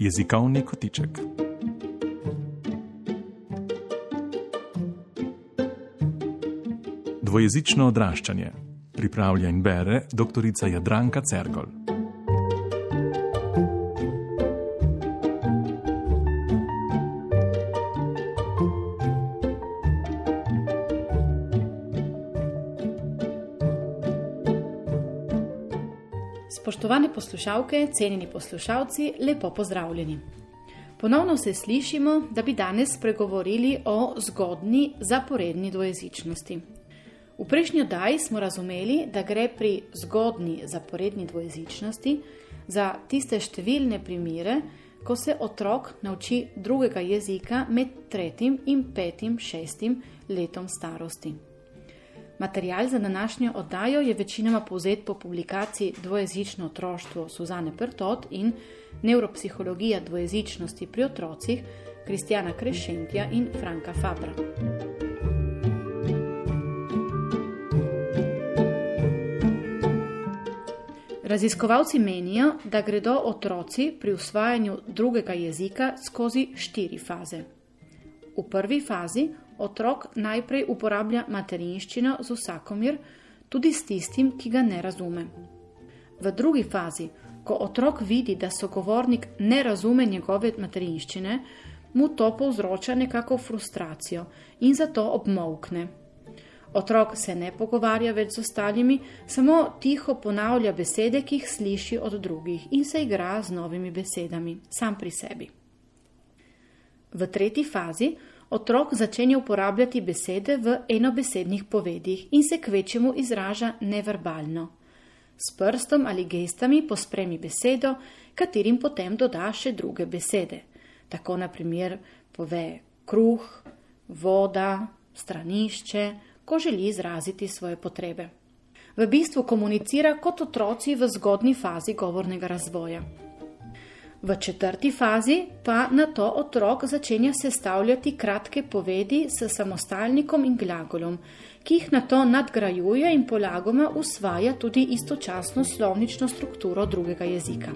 Jezikovni kotiček. Dvojezično odraščanje. Pripravlja in bere dr. Jadranka Cergol. Spoštovane poslušalke, cenjeni poslušalci, lepo pozdravljeni. Ponovno se slišimo, da bi danes spregovorili o zgodni zaporedni dvojezičnosti. V prejšnji oddaji smo razumeli, da gre pri zgodni zaporedni dvojezičnosti za tiste številne primere, ko se otrok nauči drugega jezika med tretjim in petim, šestim letom starosti. Material za današnjo oddajo je večinoma povzet po publikaciji Dvojezično otroštvo Suzane Pertot in Neuropsihologija dvojezičnosti pri otrocih Kristjana Krešentja in Franka Fabra. Raziskovalci menijo, da gredo otroci pri usvajanju drugega jezika skozi štiri faze. V prvi fazi otrok najprej uporablja materinščino z vsakomir, tudi s tistim, ki ga ne razume. V drugi fazi, ko otrok vidi, da sogovornik ne razume njegove materinščine, mu to povzroča nekako frustracijo in zato obmokne. Otrok se ne pogovarja več z ostalimi, samo tiho ponavlja besede, ki jih sliši od drugih in se igra z novimi besedami, sam pri sebi. V tretji fazi otrok začenja uporabljati besede v enobesednih povedih in se kvečemu izraža neverbalno. S prstom ali gestami pospremi besedo, katerim potem doda še druge besede. Tako naprimer pove kruh, voda, stranišče, ko želi izraziti svoje potrebe. V bistvu komunicira kot otroci v zgodni fazi govornega razvoja. V četrti fazi pa na to otrok začenja sestavljati kratke povedi s samostalnikom in glagolom, ki jih na to nadgrajuje in polagoma usvaja tudi istočasno slovnično strukturo drugega jezika.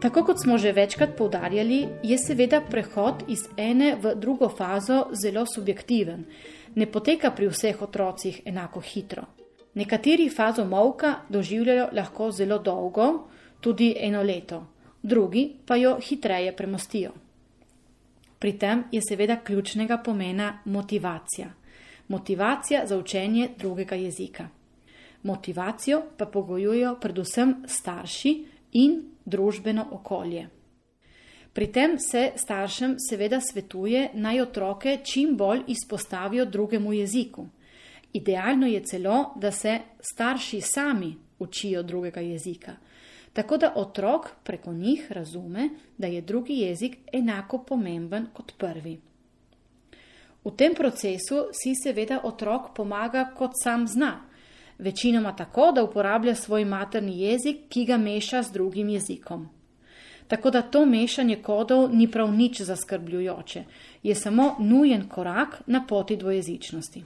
Tako kot smo že večkrat poudarjali, je seveda prehod iz ene v drugo fazo zelo subjektiven, ne poteka pri vseh otrocih enako hitro. Nekateri fazo molka doživljajo lahko zelo dolgo, tudi eno leto, drugi pa jo hitreje premostijo. Pri tem je seveda ključnega pomena motivacija. Motivacija za učenje drugega jezika. Motivacijo pa pogojujo predvsem starši in družbeno okolje. Pri tem se staršem seveda svetuje naj otroke čim bolj izpostavijo drugemu jeziku. Idealno je celo, da se starši sami učijo drugega jezika, tako da otrok preko njih razume, da je drugi jezik enako pomemben kot prvi. V tem procesu si seveda otrok pomaga, kot sam zna, večinoma tako, da uporablja svoj materni jezik, ki ga meša z drugim jezikom. Tako da to mešanje kodov ni prav nič zaskrbljujoče, je samo nujen korak na poti dvojezičnosti.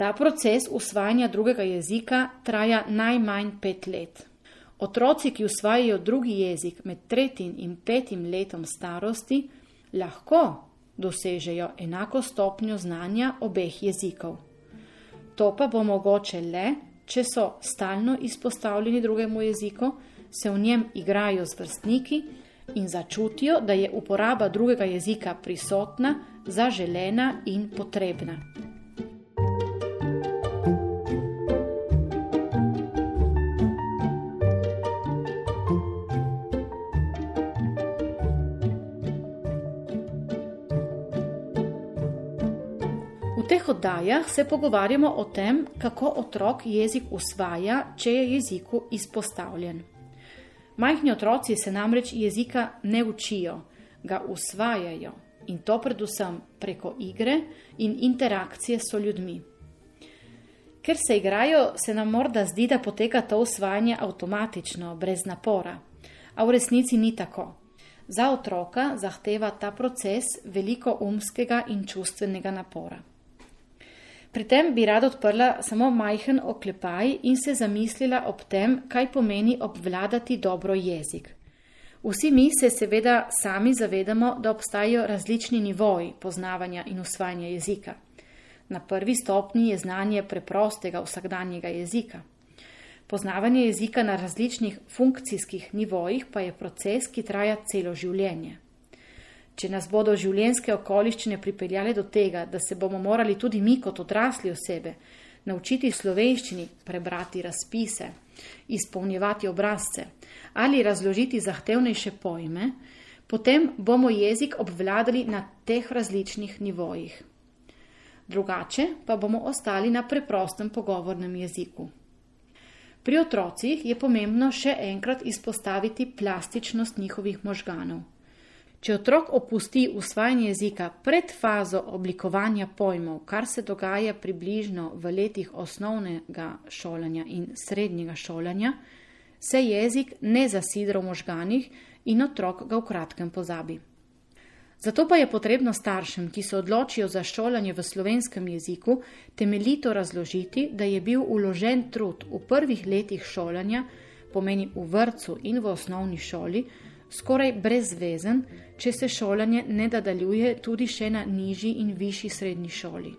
Ta proces usvajanja drugega jezika traja najmanj pet let. Otroci, ki usvajajo drugi jezik med tretjim in petim letom starosti, lahko dosežejo enako stopnjo znanja obeh jezikov. To pa bo mogoče le, če so stalno izpostavljeni drugemu jeziku, se v njem igrajo z vrstniki in začutijo, da je uporaba drugega jezika prisotna, zaželena in potrebna. Teh oddajah se pogovarjamo o tem, kako otrok jezik usvaja, če je jeziku izpostavljen. Majhni otroci se namreč jezika ne učijo, ga usvajajo in to predvsem preko igre in interakcije s ljudmi. Ker se igrajo, se nam morda zdi, da poteka to usvajanje avtomatično, brez napora, a v resnici ni tako. Za otroka zahteva ta proces veliko umskega in čustvenega napora. Pri tem bi rada odprla samo majhen oklepaj in se zamislila ob tem, kaj pomeni obvladati dobro jezik. Vsi mi se seveda sami zavedamo, da obstajajo različni nivoji poznavanja in usvajanja jezika. Na prvi stopni je znanje preprostega vsakdanjega jezika. Poznavanje jezika na različnih funkcijskih nivojih pa je proces, ki traja celo življenje. Če nas bodo življenjske okoliščine pripeljale do tega, da se bomo morali tudi mi kot odrasli osebe naučiti slovenščini, prebrati razpise, izpolnjevati obrazce ali razložiti zahtevnejše pojme, potem bomo jezik obvladali na teh različnih nivojih drugače pa bomo ostali na preprostem pogovornem jeziku. Pri otrocih je pomembno še enkrat izpostaviti plastičnost njihovih možganov. Če otrok opusti usvajanje jezika pred fazo oblikovanja pojmov, kar se dogaja približno v letih osnovnega šolanja in srednjega šolanja, se jezik ne zasidra v možganih in otrok ga v kratkem pozabi. Zato pa je potrebno staršem, ki se odločijo za šolanje v slovenskem jeziku, temeljito razložiti, da je bil uložen trud v prvih letih šolanja, pomeni v vrtu in v osnovni šoli, skoraj brezvezen, če se šolanje ne nadaljuje tudi še na nižji in višji srednji šoli,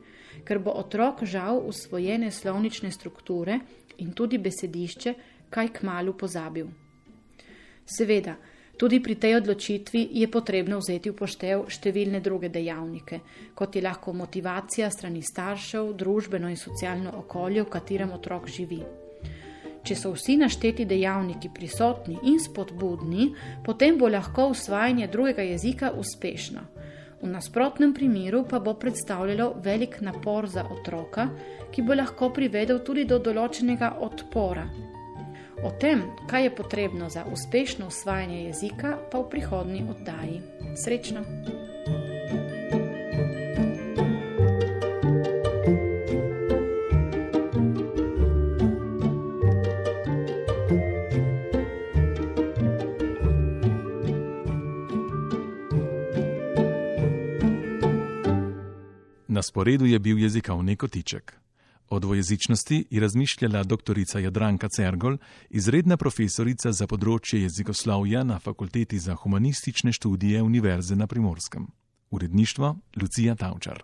ker bo otrok žal usvojene slovnične strukture in tudi besedišče kaj k malu pozabil. Seveda, Tudi pri tej odločitvi je potrebno vzeti v poštev številne druge dejavnike, kot je lahko motivacija strani staršev, družbeno in socialno okolje, v katerem otrok živi. Če so vsi našteti dejavniki prisotni in spodbudni, potem bo lahko usvajanje drugega jezika uspešno. V nasprotnem primeru pa bo predstavljalo velik napor za otroka, ki bo lahko privedel tudi do določenega odpora O tem, kaj je potrebno za uspešno usvajanje jezika, pa v prihodnji oddaji. Srečno! Na sporedu je bil jezikovni kotiček. O dvojezičnosti je razmišljala dr. Jadranka Cergol, izredna profesorica za področje jezikoslovja na Fakulteti za humanistične študije Univerze na Primorskem. Uredništvo Lucija Tavčar.